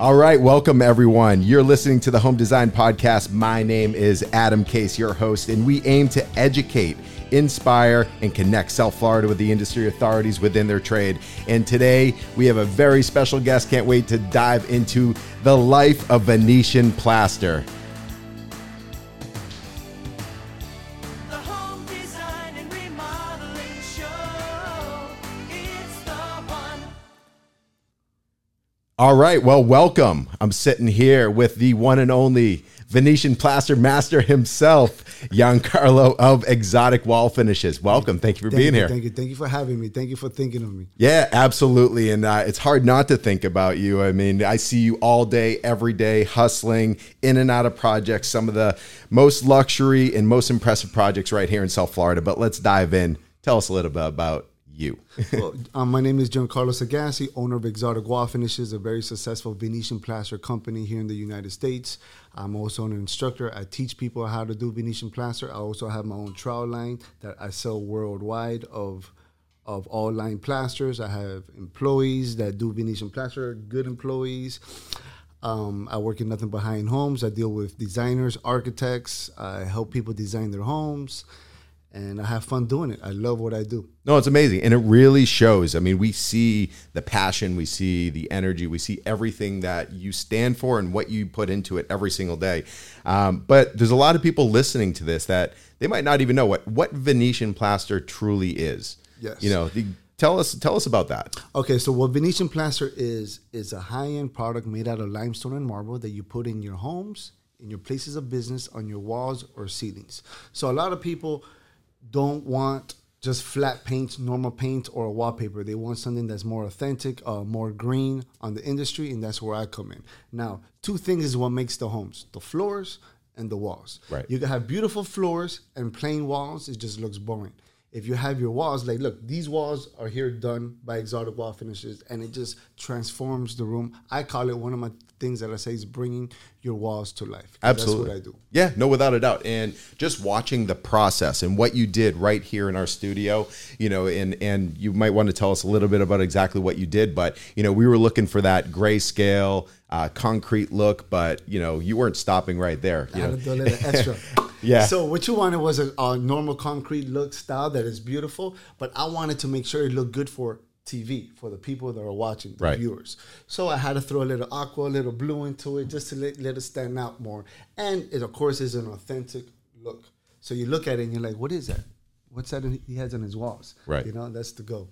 All right, welcome everyone. You're listening to the Home Design Podcast. My name is Adam Case, your host, and we aim to educate, inspire, and connect South Florida with the industry authorities within their trade. And today we have a very special guest. Can't wait to dive into the life of Venetian plaster. All right, well, welcome. I'm sitting here with the one and only Venetian plaster master himself, Giancarlo of Exotic Wall Finishes. Welcome. Thank you for Thank being you, here. Thank you. Thank you for having me. Thank you for thinking of me. Yeah, absolutely. And uh, it's hard not to think about you. I mean, I see you all day, every day, hustling in and out of projects, some of the most luxury and most impressive projects right here in South Florida. But let's dive in. Tell us a little bit about you. Well, um, my name is Giancarlo Sagassi, owner of Exotic Wall Finishes, a very successful Venetian plaster company here in the United States. I'm also an instructor. I teach people how to do Venetian plaster. I also have my own trowel line that I sell worldwide of of all line plasters. I have employees that do Venetian plaster, good employees. Um, I work in nothing end homes. I deal with designers, architects. I help people design their homes, and I have fun doing it. I love what I do. No, it's amazing. And it really shows. I mean, we see the passion, we see the energy, we see everything that you stand for and what you put into it every single day. Um, but there's a lot of people listening to this that they might not even know what, what Venetian plaster truly is. Yes. You know, the, tell us tell us about that. Okay, so what Venetian plaster is is a high-end product made out of limestone and marble that you put in your homes, in your places of business, on your walls or ceilings. So a lot of people don't want just flat paint, normal paint, or a wallpaper. They want something that's more authentic, uh, more green on the industry, and that's where I come in. Now, two things is what makes the homes: the floors and the walls. Right. You can have beautiful floors and plain walls. It just looks boring. If you have your walls, like look, these walls are here done by Exotic Wall Finishes, and it just transforms the room. I call it one of my things that I say is bringing your walls to life. Absolutely. that's what I do. Yeah, no, without a doubt. And just watching the process and what you did right here in our studio, you know, and and you might want to tell us a little bit about exactly what you did. But you know, we were looking for that grayscale, uh, concrete look, but you know, you weren't stopping right there. You I know, had to do a little extra. Yeah. So what you wanted was a, a normal concrete look style that is beautiful, but I wanted to make sure it looked good for TV for the people that are watching, the Right. viewers. So I had to throw a little aqua, a little blue into it, just to let, let it stand out more. And it, of course, is an authentic look. So you look at it and you're like, "What is that? What's that he has on his walls?" Right. You know, that's the go.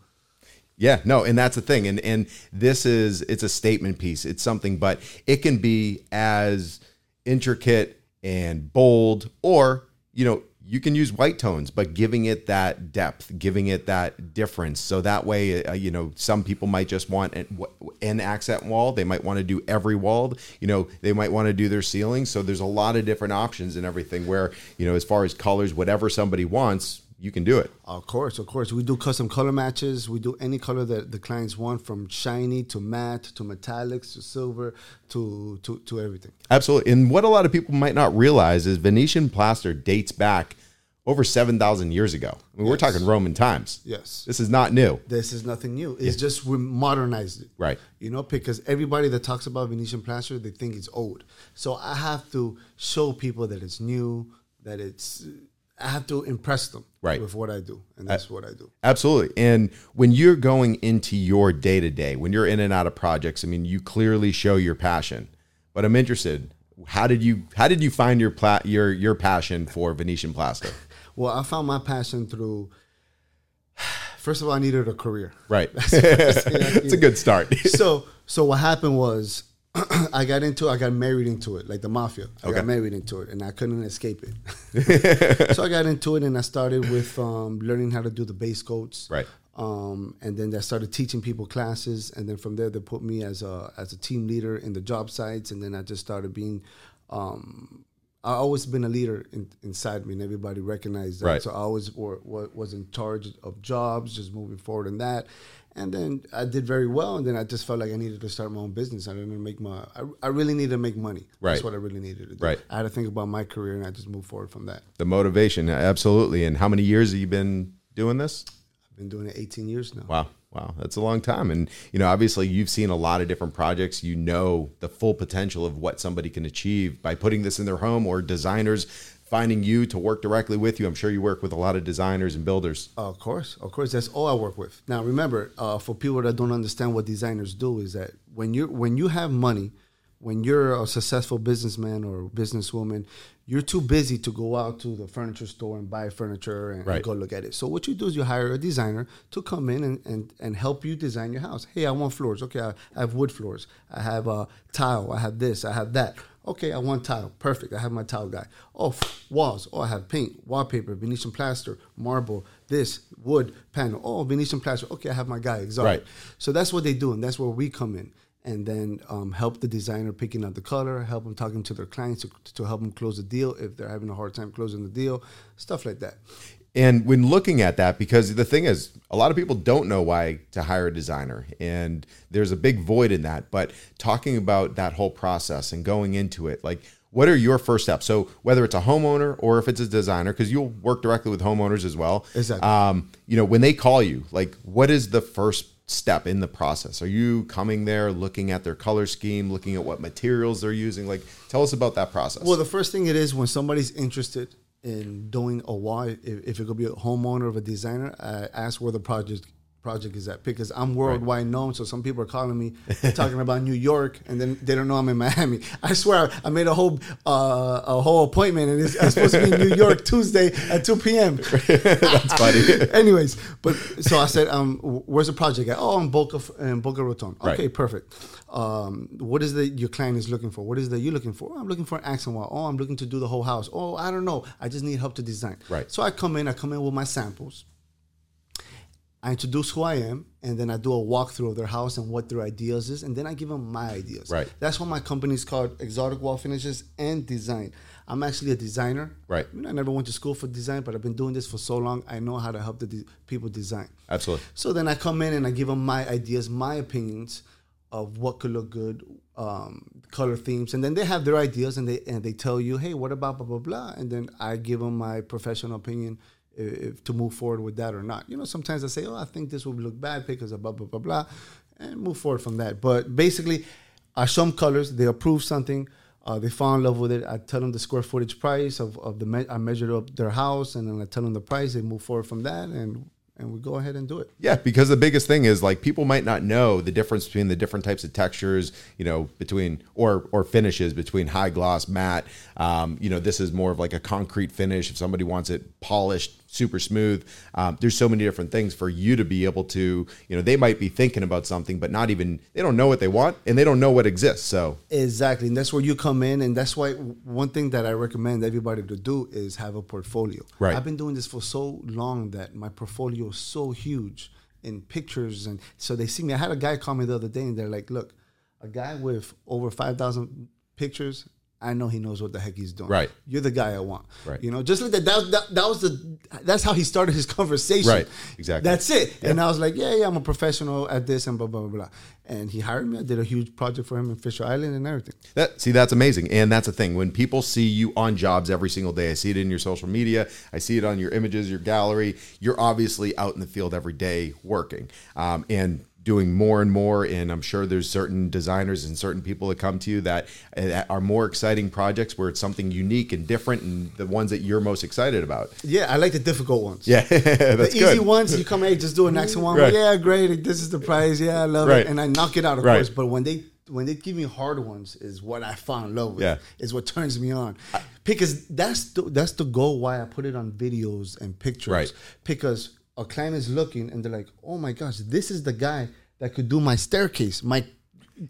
Yeah, no, and that's the thing. And and this is it's a statement piece. It's something, but it can be as intricate and bold, or you know, you can use white tones, but giving it that depth, giving it that difference. So that way, uh, you know, some people might just want an, an accent wall. They might want to do every wall. You know, they might want to do their ceiling. So there's a lot of different options and everything. Where you know, as far as colors, whatever somebody wants, you can do it. Of course, of course. We do custom color matches. We do any color that the clients want, from shiny to matte to metallics to silver to to, to everything. Absolutely. And what a lot of people might not realize is Venetian plaster dates back over 7,000 years ago. I mean, We're talking Roman times. Yes. This is not new. This is nothing new. It's just we modernized it. Right. You know, because everybody that talks about Venetian plaster, they think it's old. So I have to show people that it's new, that it's I have to impress them Right. with what I do. And that's what I do. Absolutely. And when you're going into your day to day, when you're in and out of projects, I mean, you clearly show your passion. But I'm interested. How did you how did you find your pla- your your passion for Venetian plaster? Well, I found my passion through first of all, I needed a career. Right. it's a good start. so so what happened was I got into I got married into it like the mafia. I Okay. got married into it and I couldn't escape it. so I got into it and I started with um, learning how to do the base coats. Right. Um, and then I started teaching people classes, and then from there they put me as a as a team leader in the job sites, and then I just started being. Um, I always been a leader in, inside me, and everybody recognized that. Right. So I always were, was in charge of jobs, just moving forward in that. And then I did very well, and then I just felt like I needed to start my own business. I didn't make my. I, I really needed to make money. Right. That's what I really needed to do. Right. I had to think about my career, and I just moved forward from that. the motivation, absolutely. And how many years have you been doing this? I've been doing it 18 years now. Wow. Wow, that's a long time. And, you know, obviously you've seen a lot of different projects. You know the full potential of what somebody can achieve by putting this in their home or designers finding you to work directly with you. I'm sure you work with a lot of designers and builders. Of course, of course, that's all I work with. Now, remember, uh, for people that don't understand what designers do, is that when you when you have money, when you're a successful businessman or businesswoman, you're too busy to go out to the furniture store and buy furniture and, and go look at it. So what you do is you hire a designer to come in and, and, and help you design your house. Hey, I want floors. Okay, I, I have wood floors. I have uh, tile. I have this. I have that. Okay, I want tile. Perfect. I have my tile guy. Oh, walls. Oh, I have paint, wallpaper, Venetian plaster, marble, this, wood, panel. Oh, Venetian plaster. Okay, I have my guy. Exotic. Right. So that's what they do, and that's where we come in, and then um, help the designer picking out the color, help them talking to their clients to, to help them close the deal if they're having a hard time closing the deal, stuff like that. And when looking at that, because the thing is, a lot of people don't know why to hire a designer, and there's a big void in that. But talking about that whole process and going into it, like, what are your first steps? So whether it's a homeowner or if it's a designer, because you'll work directly with homeowners as well. Exactly. Um, you know, when they call you, like, what is the first step in the process? Are you coming there, looking at their color scheme, looking at what materials they're using? Like, tell us about that process. Well, the first thing it is when somebody's interested in doing a why if, if it could be a homeowner or a designer, I ask where the project project is that because I'm worldwide known. So some people are calling me talking about New York, and then they don't know I'm in Miami. I swear I made a whole uh, a whole appointment, and it's, I'm supposed to be in New York Tuesday at 2 p.m. That's funny. Anyways, but so I said, um, where's the project at? Oh, in Boca, in Boca Raton. Right. Okay, perfect. Um, what is the your client is looking for? What is that you're looking for? Oh, I'm looking for an accent wall. Oh, I'm looking to do the whole house. Oh, I don't know. I just need help to design. Right. So I come in. I come in with my samples. I introduce who I am, and then I do a walkthrough of their house and what their ideas is, and then I give them my ideas. Right. That's why my company is called Exotic Wall Finishes and Design. I'm actually a designer. Right. You know, I never went to school for design, but I've been doing this for so long. I know how to help the de- people design. Absolutely. So then I come in and I give them my ideas, my opinions of what could look good, um, color themes, and then they have their ideas and they and they tell you, hey, what about blah blah blah, and then I give them my professional opinion if, to move forward with that or not. You know, sometimes I say, oh, I think this would look bad because of blah blah blah blah, and move forward from that. But basically, I show colors, they approve something. Uh, they fall in love with it. I tell them the square footage price of, of the me- I measured up their house, and then I tell them the price. They move forward from that, and and we go ahead and do it. Yeah, because the biggest thing is like people might not know the difference between the different types of textures, you know, between or or finishes between high gloss, matte. Um, you know, this is more of like a concrete finish. If somebody wants it polished, super smooth, um, there's so many different things for you to be able to. You know, they might be thinking about something, but not even they don't know what they want and they don't know what exists. So Exactly, and that's where you come in, and that's why one thing that I recommend everybody to do is have a portfolio. Right. I've been doing this for so long that my portfolio is so huge in pictures, and so they see me. I had a guy call me the other day, and they're like, "Look, a guy with over five thousand pictures." I know he knows what the heck he's doing. Right. You're the guy I want. Right. You know, just like that. That, that, that was the. That's how he started his conversation. Right. Exactly. That's it. And I was like, yeah, yeah, I'm a professional at this and blah blah blah blah. And he hired me. I did a huge project for him in Fisher Island and everything. That see, that's amazing, and that's the thing. When people see you on jobs every single day, I see it in your social media, I see it on your images, your gallery. You're obviously out in the field every day working, um, and doing more and more. And I'm sure there's certain designers and certain people that come to you that, that are more exciting projects where it's something unique and different, and the ones that you're most excited about. Yeah, I like the difficult ones. Yeah, The easy good. ones, you come hey, just do an next one. Right. Yeah, great. This is the price. Yeah, I love Right. it, and I knock it out, of Right. course. But when they when they give me hard ones, is what I fall in love with. Yeah. is what turns me on, because that's the, that's the goal. Why I put it on videos and pictures. Right. Because a client is looking and they're like, "Oh my gosh, this is the guy that could do my staircase, my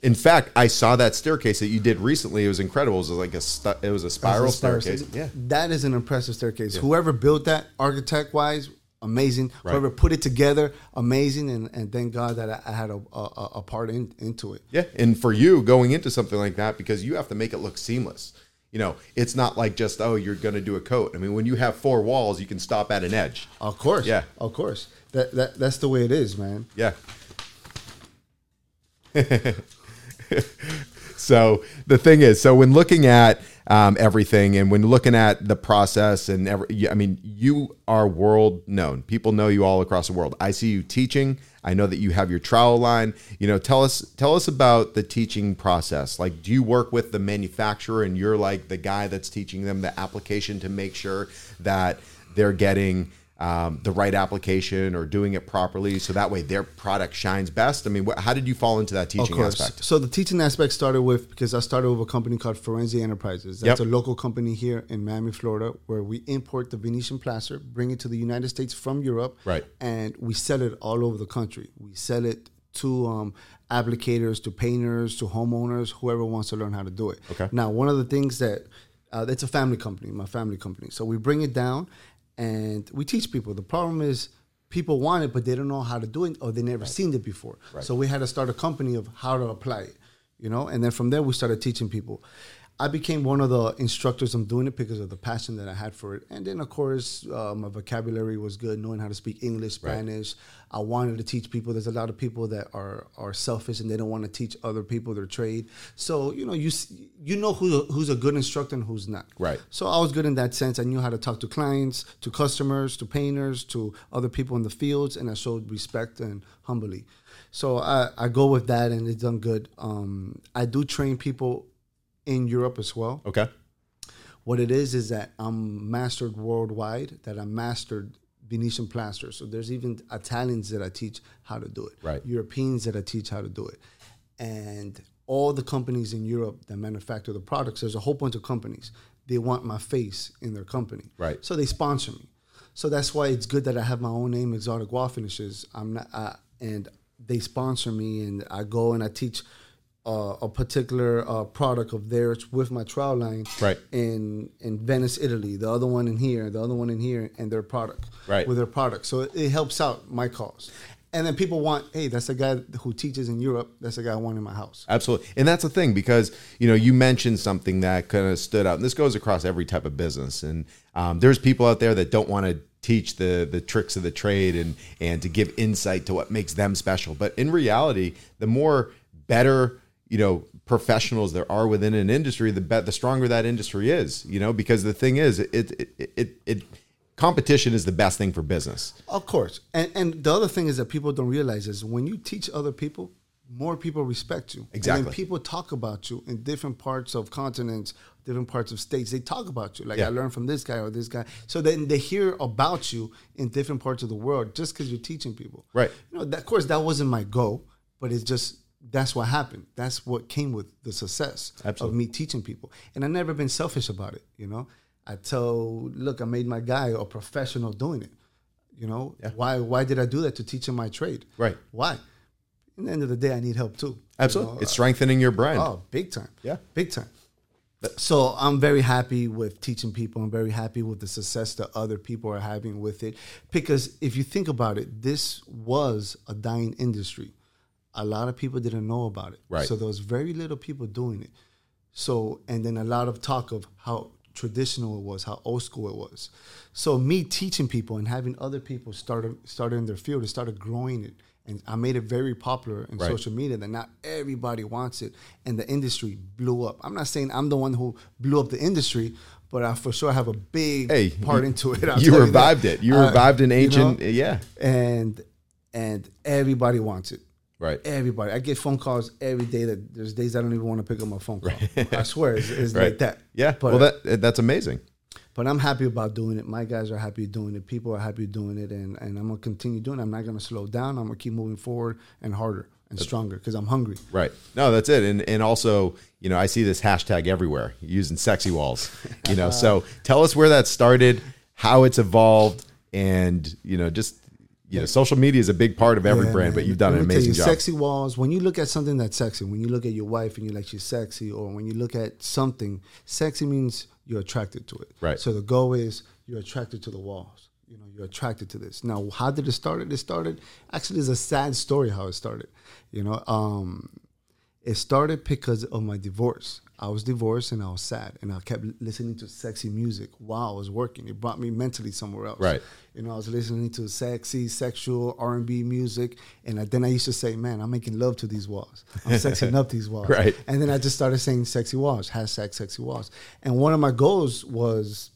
In fact, I saw that staircase that you did recently. It was incredible. It was like a stu- it was a spiral staircase. Yeah, That is an impressive staircase. Whoever built that, architect wise, amazing. Right. Whoever put it together, amazing. And, and thank God that I, I had a, a, a part in, into it. Yeah, and for you going into something like that because you have to make it look seamless. You know, it's not like just oh you're going to do a coat. I mean, when you have four walls, you can stop at an edge. Of course. Yeah. Of course. That, that That's the way it is, man. Yeah. so the thing is, so when looking at um, everything. And when looking at the process and every, I mean, you are world known. People know you all across the world. I see you teaching. I know that you have your trowel line. You know, tell us tell us about the teaching process. Like, do you work with the manufacturer and you're like the guy that's teaching them the application to make sure that they're getting um, the right application or doing it properly, so that way their product shines best? I mean, wh- how did you fall into that teaching aspect? So the teaching aspect started with because I started with a company called Forensi Enterprises. That's Yep. a local company here in Miami, Florida, where we import the Venetian plaster, bring it to the United States from Europe, Right. and we sell it all over the country. We sell it to um, applicators, to painters, to homeowners, whoever wants to learn how to do it. Okay. Now, one of the things that uh, it's a family company, my family company. So we bring it down and we teach people. The problem is people want it, but they don't know how to do it or they never seen it before. So we had to start a company of how to apply it, you know. And then from there, we started teaching people. I became one of the instructors. I'm doing it because of the passion that I had for it. And then, of course, uh, my vocabulary was good, knowing how to speak English, Spanish. I wanted to teach people. There's a lot of people that are are selfish and they don't want to teach other people their trade. So you know, you you know who who's a good instructor and who's not. Right. So I was good in that sense. I knew how to talk to clients, to customers, to painters, to other people in the fields, and I showed respect and humbly. So I, I go with that, and it's done good. Um, I do train people in Europe as well. Okay. What it is is that I'm mastered worldwide. That I'm mastered Venetian plaster. So there's even Italians that I teach how to do it. Right. Europeans that I teach how to do it, and all the companies in Europe that manufacture the products. There's a whole bunch of companies. They want my face in their company. Right. So they sponsor me. So that's why it's good that I have my own name, Exotic Wall Finishes. I'm not, and they sponsor me, and I go and I teach uh, a particular uh, product of theirs with my trowel line Right. in in Venice, Italy. The other one in here, the other one in here, and their product Right. with their product. So it, it helps out my cause. And then people want, hey, that's the guy who teaches in Europe. That's the guy I want in my house. Absolutely. And that's the thing because, you know, you mentioned something that kind of stood out. And this goes across every type of business. And um, there's people out there that don't want to teach the the tricks of the trade and and to give insight to what makes them special. But in reality, the more better, you know, professionals there are within an industry, the bet the stronger that industry is, you know, because the thing is it it it, it, it competition is the best thing for business. Of course. And and the other thing is that people don't realize is when you teach other people, more people respect you. And Exactly. then people talk about you in different parts of continents, different parts of states. They talk about you. Like Yeah. I learned from this guy or this guy. So then they hear about you in different parts of the world just because you're teaching people. Right. You know, that, of course that wasn't my goal, but it's just that's what happened. That's what came with the success Absolutely. of me teaching people. And I've never been selfish about it, you know. I tell, look, I made my guy a professional doing it. You know, why why did I do that to teach him my trade? Right. Why? In the end of the day, I need help too. you Absolutely. know. it's uh, strengthening your brand. Oh, big time. Yeah. Big time. So I'm very happy with teaching people. I'm very happy with the success that other people are having with it. Because if you think about it, this was a dying industry. A lot of people didn't know about it. Right. So there was very little people doing it. So and then a lot of talk of how traditional it was, how old school it was. So me teaching people and having other people started started in their field, it started growing it. And I made it very popular in Right. social media that not everybody wants it. And the industry blew up. I'm not saying I'm the one who blew up the industry, but I for sure have a big Hey, part you- into it. I'll you revived that. it. You Uh, revived an you know? ancient yeah. and and everybody wants it. Right. Everybody. I get phone calls every day that there's days I don't even want to pick up my phone call. I swear it's, it's Right. like that. Yeah. But, well that that's amazing. but I'm happy about doing it. My guys are happy doing it. People are happy doing it. And, and I'm going to continue doing it. I'm not going to slow down. I'm going to keep moving forward and harder and stronger because I'm hungry. Right. No, that's it. And and also, you know, I see this hashtag everywhere using sexy walls. You know, so tell us where that started, how it's evolved, and you know, just you know, social media is a big part of every Yeah, brand, man. but you've done Let an amazing you, job. Sexy walls. When you look at something that's sexy, when you look at your wife and you're like she's sexy, or when you look at something, sexy means you're attracted to it. Right. So the goal is you're attracted to the walls. You know, you're attracted to this. Now, how did it start? It started actually. It's a sad story how it started. You know, um, It started because of my divorce. I was divorced and I was sad, and I kept listening to sexy music while I was working. It brought me mentally somewhere else. Right. You know, I was listening to sexy, sexual R and B music, and I, then I used to say, "Man, I'm making love to these walls. I'm sexing up these walls." Right. And then I just started saying "sexy walls," hashtag "sexy walls," and one of my goals was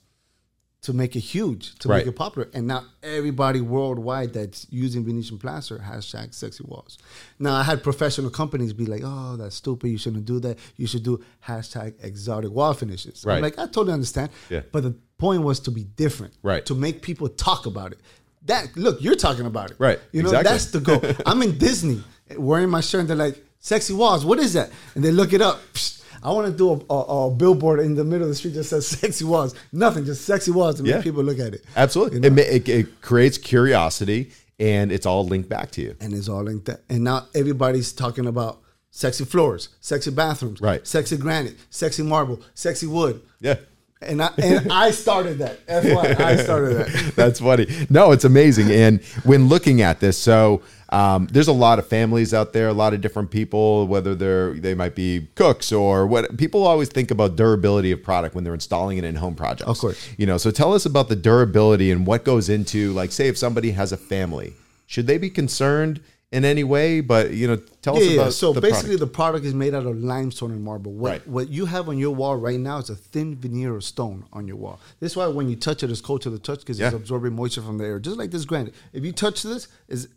to make it huge, to Right. make it popular. And now everybody worldwide that's using Venetian plaster hashtag sexy walls. Now I had professional companies be like, oh, that's stupid. You shouldn't do that. You should do hashtag exotic wall finishes. Right. I'm like, I totally understand. Yeah. But the point was to be different. Right. To make people talk about it. That look, you're talking about it. Right. You know, Exactly. that's the goal. I'm in Disney wearing my shirt and they're like, sexy walls, what is that? And they look it up. Psst, I want to do a, a, a billboard in the middle of the street that says sexy walls. Nothing, just sexy walls to make Yeah. people look at it. Absolutely. You know? it, it, it creates curiosity and it's all linked back to you. and it's all linked. That. And now everybody's talking about sexy floors, sexy bathrooms, Right. Sexy granite, sexy marble, sexy wood. Yeah. And I and I started that. FYI, I started that. That's funny. No, it's amazing. And when looking at this, so um, there's a lot of families out there, a lot of different people, whether they're they might be cooks or what. People always think about durability of product when they're installing it in home projects. Of course. you know. So tell us about the durability and what goes into, like, say, if somebody has a family, should they be concerned in any way? But you know, tell us Yeah, yeah. about So the basically, product. the product is made out of limestone and marble. What Right. what you have on your wall right now is a thin veneer of stone on your wall. This is why when you touch it, it's cold to the touch because it's absorbing moisture from the air. Just like this granite. If you touch this, is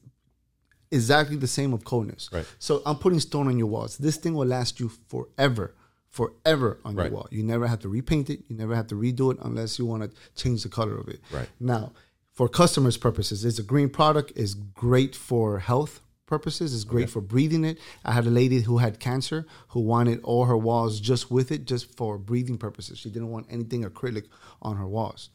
exactly the same of coldness. Right. So I'm putting stone on your walls. This thing will last you forever. Forever on Right. your wall. You never have to repaint it. You never have to redo it unless you want to change the color of it. Right. Now, for customers' purposes, it's a green product. It's great for health purposes. It's great for breathing it. I had a lady who had cancer who wanted all her walls just with it, just for breathing purposes. She didn't want anything acrylic on her walls.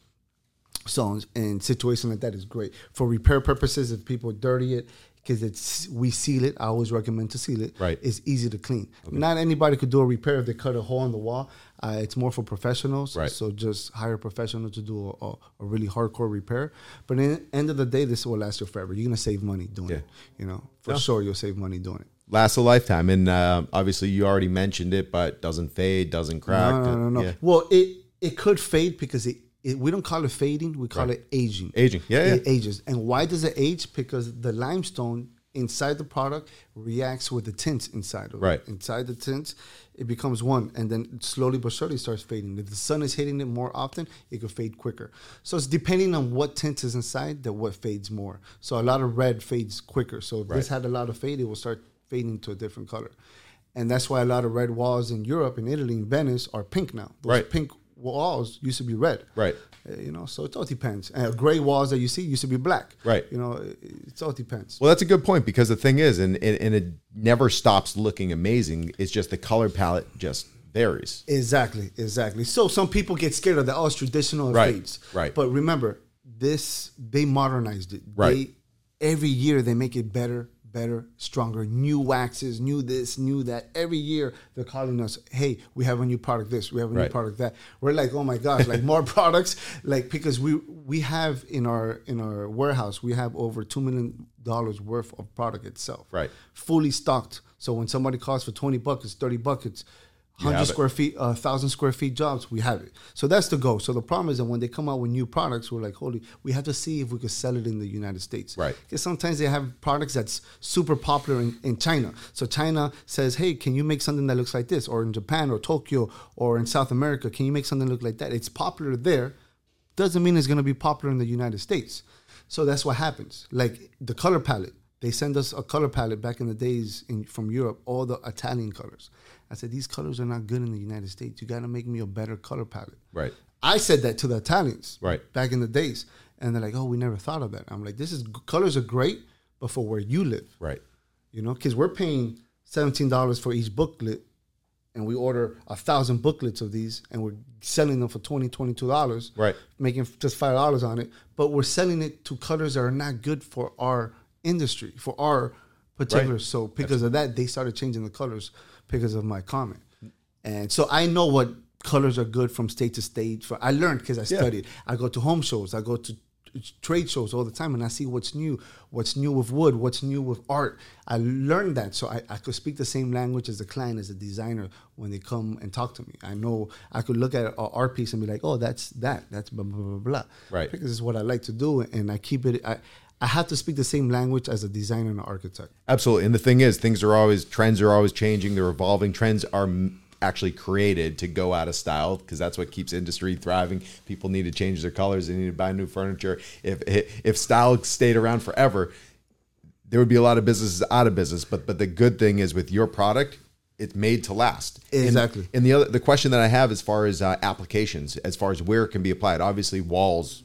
So in situations like that is great for repair purposes. If people dirty it, because it's we seal it. I always recommend to seal it. Right. It's easy to clean. Not anybody could do a repair if they cut a hole in the wall. Uh, it's more for professionals. Right. So just hire a professional to do a, a, a really hardcore repair. But in the end of the day, this will last you forever. You're gonna save money doing Yeah. it. You know, for Yeah. sure, you'll save money doing it. lasts a lifetime, and uh, obviously you already mentioned it, but doesn't fade, doesn't crack. No, no, no, no. Yeah. Well, it it could fade because it, it we don't call it fading. We call Right. it aging. Aging. Yeah, it yeah. ages. And why does it age? Because the limestone inside the product reacts with the tints inside of Right. it. Inside the tints, it becomes one, and then slowly but surely starts fading. If the sun is hitting it more often, it could fade quicker. So it's depending on what tint is inside that what fades more. So a lot of red fades quicker. So if this had a lot of fade, it will start fading to a different color. And that's why a lot of red walls in Europe, in Italy, in Venice are pink now. Those Right. pink walls used to be red. Right. Uh, you know, so it all depends. Uh, gray walls that you see used to be black. Right. You know, it, it all depends. Well, that's a good point because the thing is, and, and, and it never stops looking amazing. It's just the color palette just varies. Exactly, exactly. So some people get scared of that. Oh, it's traditional and Right, fades. right. But remember, this they modernized it. Right. They, every year they make it better, better, stronger. New waxes, new this, new that. Every year they're calling us, hey, we have a new product this, we have a new product that. We're like, oh my gosh, like more products. Like because we we have in our in our warehouse, we have over two million dollars worth of product itself. Right. Fully stocked. So when somebody calls for 20 buckets, 30 buckets, 100 square feet, a thousand square feet jobs, we have it. So that's the goal. So the problem is that when they come out with new products, we're like, holy, we have to see if we could sell it in the United States. Right. Because sometimes they have products that's super popular in, in China. So China says, hey, can you make something that looks like this? Or in Japan or Tokyo or in South America, can you make something look like that? It's popular there. Doesn't mean it's going to be popular in the United States. So that's what happens. Like the color palette. They send us a color palette back in the days in, from Europe, all the Italian colors. I said, these colors are not good in the United States. You got to make me a better color palette. Right. I said that to the Italians Right. back in the days. And they're like, oh, we never thought of that. I'm like, this is colors are great, but for where you live, Right. you know, because we're paying $17 for each booklet and we order a thousand booklets of these and we're selling them for $20, $22, Right. making just $5 on it. But we're selling it to colors that are not good for our industry, for our particular. Right. So because of that, they started changing the colors because of my comment. And so I know what colors are good from state to state. For I learned because I Yeah. studied. I go to home shows. I go to uh, trade shows all the time and I see what's new, what's new with wood, what's new with art. I learned that so I, I could speak the same language as the client, as a designer when they come and talk to me. I know I could look at an art piece and be like, oh, that's that. That's blah, blah, blah, blah. Right. Because it's what I like to do and I keep it. I, I have to speak the same language as a designer and an architect. Absolutely. And the thing is, things are always trends are always changing. They're evolving. Trends are actually created to go out of style because that's what keeps industry thriving. People need to change their colors. They need to buy new furniture. If if style stayed around forever, there would be a lot of businesses out of business. But but the good thing is with your product, it's made to last. And- Exactly. And, the other the question that I have as far as uh, applications, as far as where it can be applied, obviously walls,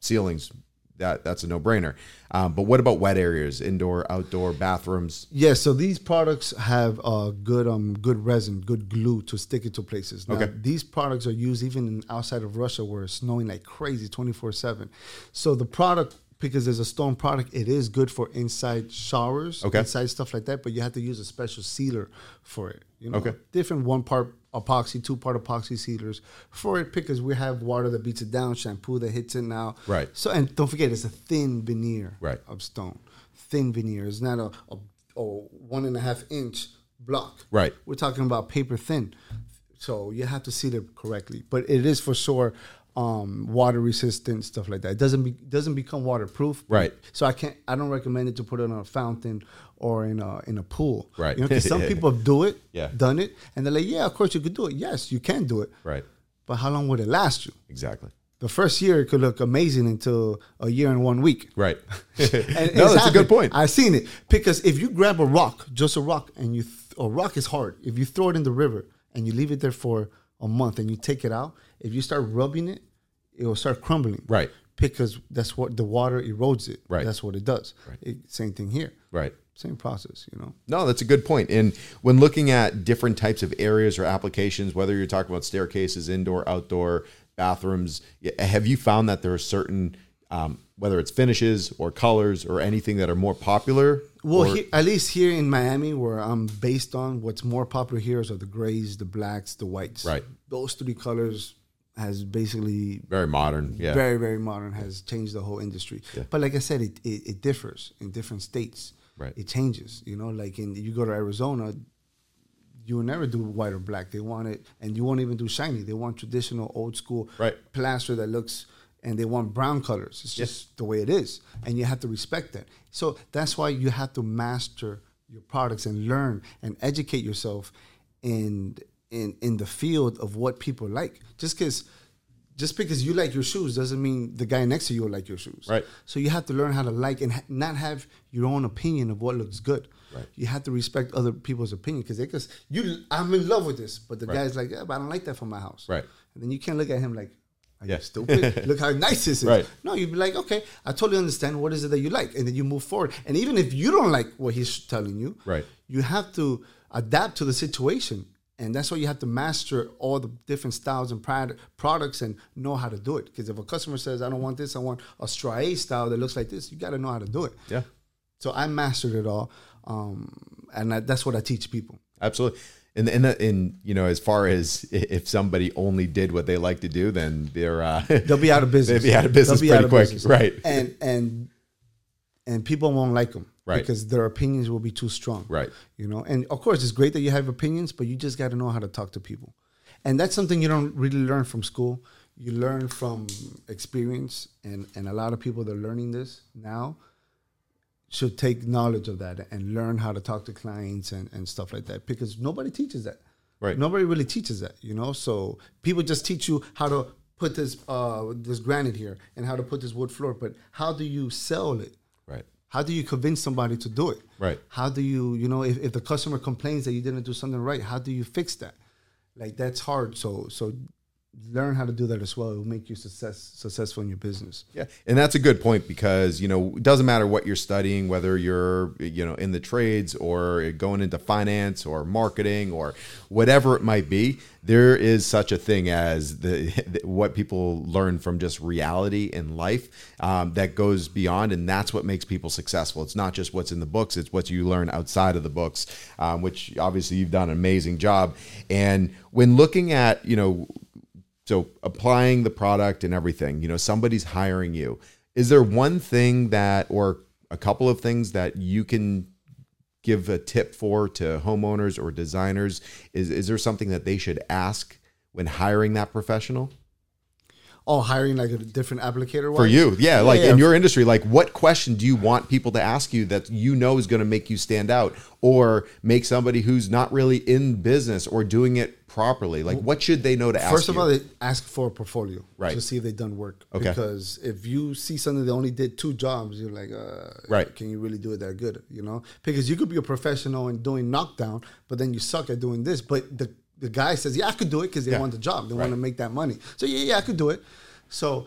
ceilings. That, that's a no-brainer. Um, but what about wet areas, indoor, outdoor, bathrooms? Yeah, so these products have uh, good um good resin, good glue to stick it to places. Now, Okay. These products are used even outside of Russia where it's snowing like crazy, twenty four seven. So the product, because there's a stone product, it is good for inside showers, Okay. inside stuff like that. But you have to use a special sealer for it. You know, Okay. different one part epoxy, two part epoxy sealers for it because we have water that beats it down, shampoo that hits it now. Right. So and don't forget, it's a thin veneer Right. of stone. Thin veneer. It's not a, a, a one and a half inch block. Right. We're talking about paper thin. So you have to seal it correctly. But it is for sure um, water resistant stuff like that. It doesn't be doesn't become waterproof. Right. So I can't I don't recommend it to put it on a fountain or in a in a pool. Right. You know, 'cause some people do it, Yeah. done it, and they're like, yeah, of course you could do it. Yes, you can do it. Right. But how long would it last you? Exactly. The first year it could look amazing until a year and one week. Right. And no, it's that's a good point. I've seen it because if you grab a rock, just a rock, and you th- a rock is hard. If you throw it in the river and you leave it there for a month and you take it out, if you start rubbing it, it will start crumbling. Right. Because that's what the water erodes it. Right. That's what it does. It, same thing here. right. Same process. You know. No, that's a good point. And when looking at different types of areas or applications, whether you're talking about staircases, indoor, outdoor, bathrooms, have you found that there are certain, um, whether it's finishes or colors or anything that are more popular? Well, he, at least here in Miami, where I'm based on, what's more popular here is are the grays, the blacks, the whites. Right. Those three colors has basically very modern. Yeah. very very modern has changed the whole industry but like i said it, it, it differs in different states Right. it changes you know like in you go to arizona you will never do white or black they want it and you won't even do shiny they want traditional old school Right. plaster that looks and they want brown colors it's just the way it is and you have to respect that so that's why you have to master your products and learn and educate yourself in in in the field of what people like just because just because you like your shoes doesn't mean the guy next to you will like your shoes. Right. So you have to learn how to like and ha- not have your own opinion of what looks good. Right. You have to respect other people's opinion because they because you I'm in love with this, but the Right. guy's like, yeah, but I don't like that for my house. Right. And then you can't look at him like, are Yeah. you stupid? look how nice this is. Right. No, you'd be like, okay, I totally understand. What is it that you like? And then you move forward. And even if you don't like what he's telling you, Right. you have to adapt to the situation and that's why you have to master all the different styles and prod- products and know how to do it because if a customer says i don't want this i want a straw A style that looks like this you got to know how to do it Yeah. so i mastered it all um, and I, that's what i teach people Absolutely. And and and you know, as far as if somebody only did what they like to do, then they're uh, they'll be out of business They'll be out of business pretty quick, business. right. and and and people won't like them Right. because their opinions will be too strong Right. you know and of course it's great that you have opinions but you just got to know how to talk to people and that's something you don't really learn from school you learn from experience and and a lot of people that are learning this now should take knowledge of that and learn how to talk to clients and, and stuff like that because nobody teaches that Right. nobody really teaches that you know so people just teach you how to put this uh this granite here and how to put this wood floor but how do you sell it. How do you convince somebody to do it? Right. How do you, you know, if, if the customer complains that you didn't do something right, how do you fix that? Like that's hard. So so learn how to do that as well. It will make you success successful in your business. Yeah, and that's a good point because you know it doesn't matter what you're studying, whether you're you know in the trades or going into finance or marketing or whatever it might be. There is such a thing as the what people learn from just reality in life um, that goes beyond, and that's what makes people successful. It's not just what's in the books; it's what you learn outside of the books, um, which obviously you've done an amazing job. And when looking at you know so applying the product and everything, you know, somebody's hiring you. Is there one thing that, or a couple of things that you can give a tip for to homeowners or designers? Is is there something that they should ask when hiring that professional Oh, hiring like a different applicator for you? Yeah, like yeah. in your industry, like what question do you want people to ask you that you know is going to make you stand out, or make somebody who's not really in business or doing it properly? Like, what should they know to ask? First of you? all, they ask for a portfolio Right. to see if they've done work. Okay. Because if you see something that only did two jobs, you're like, uh, Right. Can you really do it that good? You know, because you could be a professional in doing knockdown, but then you suck at doing this. But the the guy says, yeah, I could do it because they Yeah. want the job. They Right. want to make that money. So yeah, yeah, I could do it. So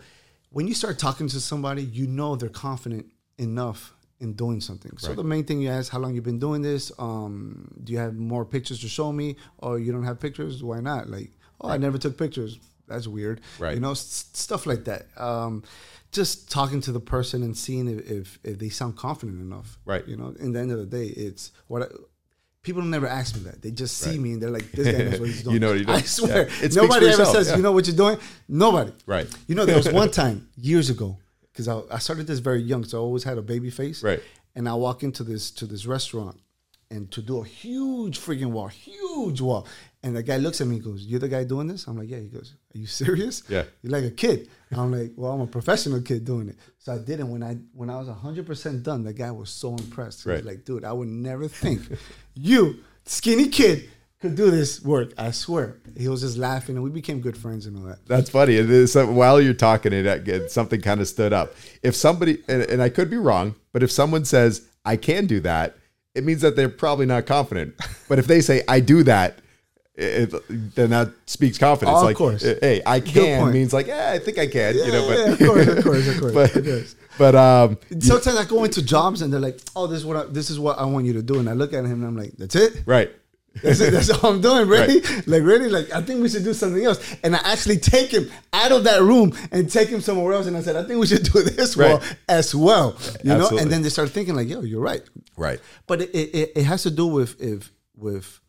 when you start talking to somebody, you know they're confident enough in doing something. So Right. the main thing you ask, how long you been doing this? Um, do you have more pictures to show me? Or you don't have pictures? Why not? Like, oh, I never took pictures. That's weird. Right. You know, s- stuff like that. Um, just talking to the person and seeing if, if, if they sound confident enough. Right. You know, in the end of the day, it's what I, people never ask me that. They just see Right. me and they're like, this guy knows what he's doing. You know what he does. I swear. Yeah. Nobody ever itself, says, yeah. you know what you're doing? Nobody. Right. You know, there was one time years ago because I, I started this very young, so I always had a baby face. Right. And I walk into this to this restaurant, and to do a huge freaking wall, huge wall, and the guy looks at me and goes, "You're the guy doing this?" I'm like, "Yeah." He goes, "Are you serious?" Yeah. You're like a kid. I'm like, "Well, I'm a professional kid doing it." So I did it. When I when I was 100 percent done, the guy was so impressed. He Right. was like, "Dude, I would never think you, skinny kid." Could do this work, I swear. He was just laughing, and we became good friends and all that. That's funny. It is, so while you're talking, it, it something kind of stood up. If somebody, and, and I could be wrong, but if someone says I can do that, it means that they're probably not confident. But if they say I do that, it, then that speaks confidence. Oh, of like, course. hey, I can means like, yeah, I think I can. you know, but yeah, of course, of course, of course, but, of course. but um, Sometimes I go into jobs and they're like, "Oh, this is what I, this is what I want you to do," and I look at him and I'm like, "That's it." right, That's it. That's all I'm doing. Really? Like really? Like I think we should do something else. And I actually take him out of that room and take him somewhere else. And I said, I think we should do this Right. well as well. You know? And then they start thinking like, yo, you're right. right, But it, it, it has to do with if with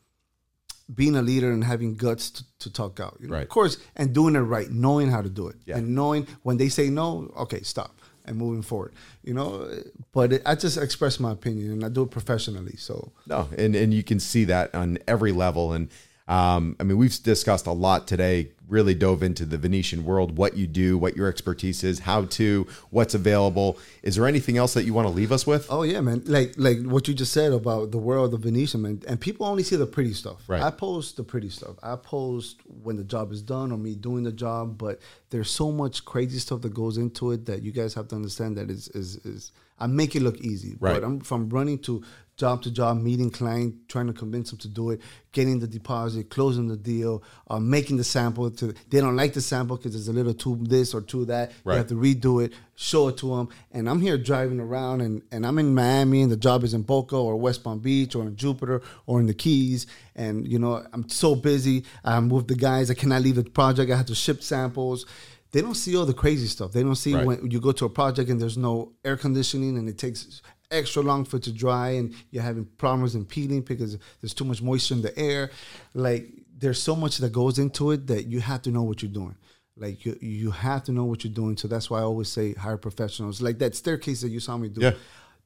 being a leader and having guts to, to talk out. You know? Right. Of course, and doing it right, knowing how to do it, Yeah. and knowing when they say no, okay, stop, and moving forward. You know, but it, I just express my opinion and I do it professionally. So No, and and you can see that on every level. And um, I mean, we've discussed a lot today. Really dove into the Venetian world, what you do, what your expertise is, how to, what's available. Is there anything else that you want to leave us with? Oh yeah, man! Like like what you just said about the world of Venetian, man. And people only see the pretty stuff. Right. I post the pretty stuff. I post when the job is done or me doing the job. But there's so much crazy stuff that goes into it that you guys have to understand that is is is. I make it look easy, Right. but I'm from running to job to job, meeting client, trying to convince them to do it, getting the deposit, closing the deal, uh, making the sample. To they don't like the sample because there's a little too this or too that. Right. You have to redo it, show it to them. And I'm here driving around and, and I'm in Miami and the job is in Boca or West Palm Beach or in Jupiter or in the Keys. And, you know, I'm so busy. I'm with the guys. I cannot leave the project. I have to ship samples. They don't see all the crazy stuff. They don't see Right. when you go to a project and there's no air conditioning and it takes extra long for it to dry and you're having problems in peeling because there's too much moisture in the air. Like there's so much that goes into it that you have to know what you're doing. Like you, you have to know what you're doing. So that's why I always say hire professionals. Like that staircase that you saw me do. Yeah.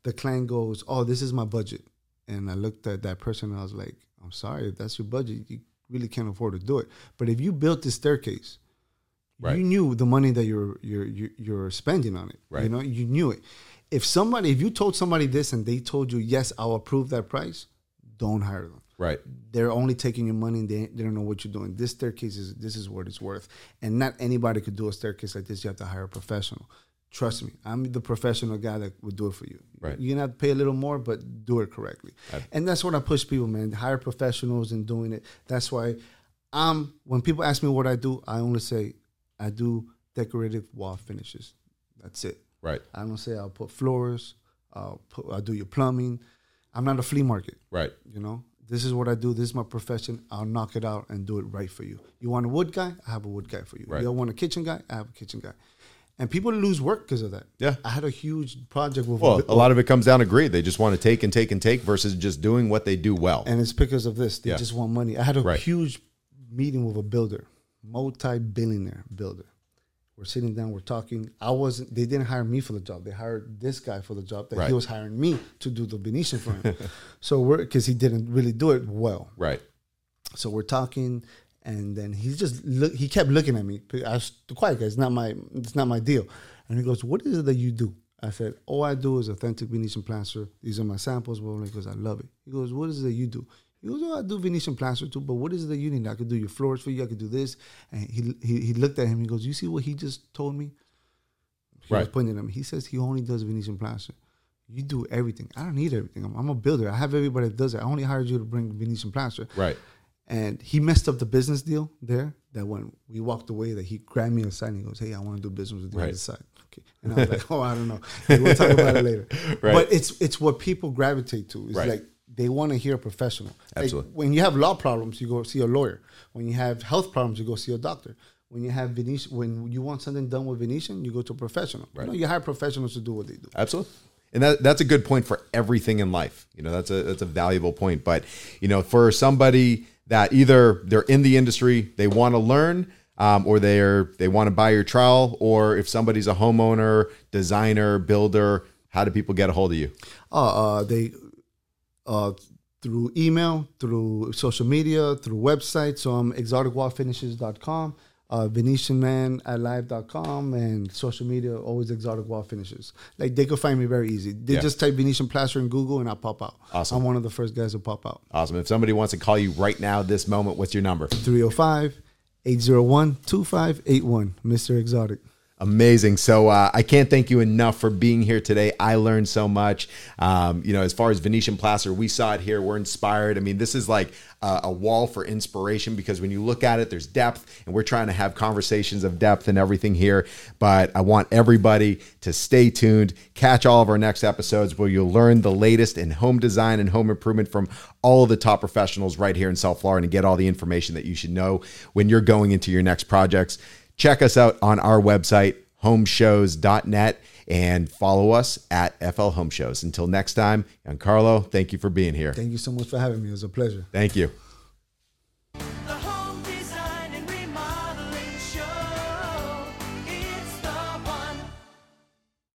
The client goes, "Oh, this is my budget," and I looked at that person and I was like, "I'm sorry, if that's your budget, you really can't afford to do it. But if you built this staircase, Right. you knew the money that you're you're you're, you're spending on it. Right. You know, you knew it. If somebody, if you told somebody this and they told you, "Yes, I'll approve that price," don't hire them Right. they're only taking your money and they, they don't know what you're doing. This staircase is this is what it's worth. And not anybody could do a staircase like this. You have to hire a professional. Trust me, I'm the professional guy that would do it for you. Right. You're gonna have to pay a little more, but do it correctly. and that's what I push people, man. Hire professionals in doing it. That's why I'm when people ask me what I do, I only say I do decorative wall finishes. That's it. Right. I don't say I'll put floors, I'll put I'll do your plumbing. I'm not a flea market. Right. You know, this is what I do. This is my profession. I'll knock it out and do it right for you. You want a wood guy? I have a wood guy for you. Right. You want a kitchen guy? I have a kitchen guy. And people lose work because of that. Yeah. I had a huge project with Well, a lot of it comes down to greed. They just want to take and take and take versus just doing what they do well. and it's because of this. They Yeah. just want money. I had a Right. huge meeting with a builder, multi-billionaire builder. We're sitting down, we're talking. I wasn't. They didn't hire me for the job. They hired this guy for the job that Right. he was hiring me to do the Venetian for him. so we're because he didn't really do it well. Right. So we're talking, and then he just look. He kept looking at me. I was the quiet guy. It's not my. It's not my deal. And he goes, "What is it that you do?" I said, "All I do is authentic Venetian plaster. These are my samples." Well, he goes, "I love it." He goes, "What is it that you do?" He goes, "Oh, I do Venetian plaster too. But what is it that you need? I could do your floors for you. I could do this." And he he, he looked at him. He goes, "You see what he just told me?" He was pointing at me. He says he only does Venetian plaster. You do everything. I don't need everything. I'm, I'm a builder. I have everybody that does it. I only hired you to bring Venetian plaster. Right. And he messed up the business deal there. That when we walked away, that he grabbed me aside and he goes, "Hey, I want to do business with you on Right. this side." Okay, and I was like, "Oh, I don't know. We'll talk about it later." Right. But it's it's what people gravitate to. It's Right. like they want to hear a professional. Like, Absolutely. when you have law problems, you go see a lawyer. When you have health problems, you go see a doctor. When you have Venetian, when you want something done with Venetian, you go to a professional. Right. You, know, you hire professionals to do what they do. Absolutely. And that, that's a good point for everything in life. You know, that's a that's a valuable point. But you know, for somebody that either they're in the industry, they want to learn, um, or they're they want to buy your trowel, or if somebody's a homeowner, designer, builder, how do people get a hold of you? Uh, uh, they uh, through email, through social media, through websites. So I'm exoticwallfinishes.com, uh, VenetianMan at live.com, and social media, always Exotic Wall Finishes. Like they could find me very easy. They Yeah. just type Venetian Plaster in Google and I'll pop out. Awesome. I'm one of the first guys to pop out. Awesome. If somebody wants to call you right now, this moment, what's your number? 305 801 2581, Mr. Exotic. Amazing. So uh, I can't thank you enough for being here today. I learned so much. Um, you know, as far as Venetian plaster, we saw it here. We're inspired. I mean, this is like a, a wall for inspiration because when you look at it, there's depth, and we're trying to have conversations of depth and everything here. But I want everybody to stay tuned, catch all of our next episodes where you'll learn the latest in home design and home improvement from all of the top professionals right here in South Florida and get all the information that you should know when you're going into your next projects. Check us out on our website, homeshows.net, and follow us at FL Home Shows. Until next time, Giancarlo, thank you for being here. Thank you so much for having me. It was a pleasure. Thank you.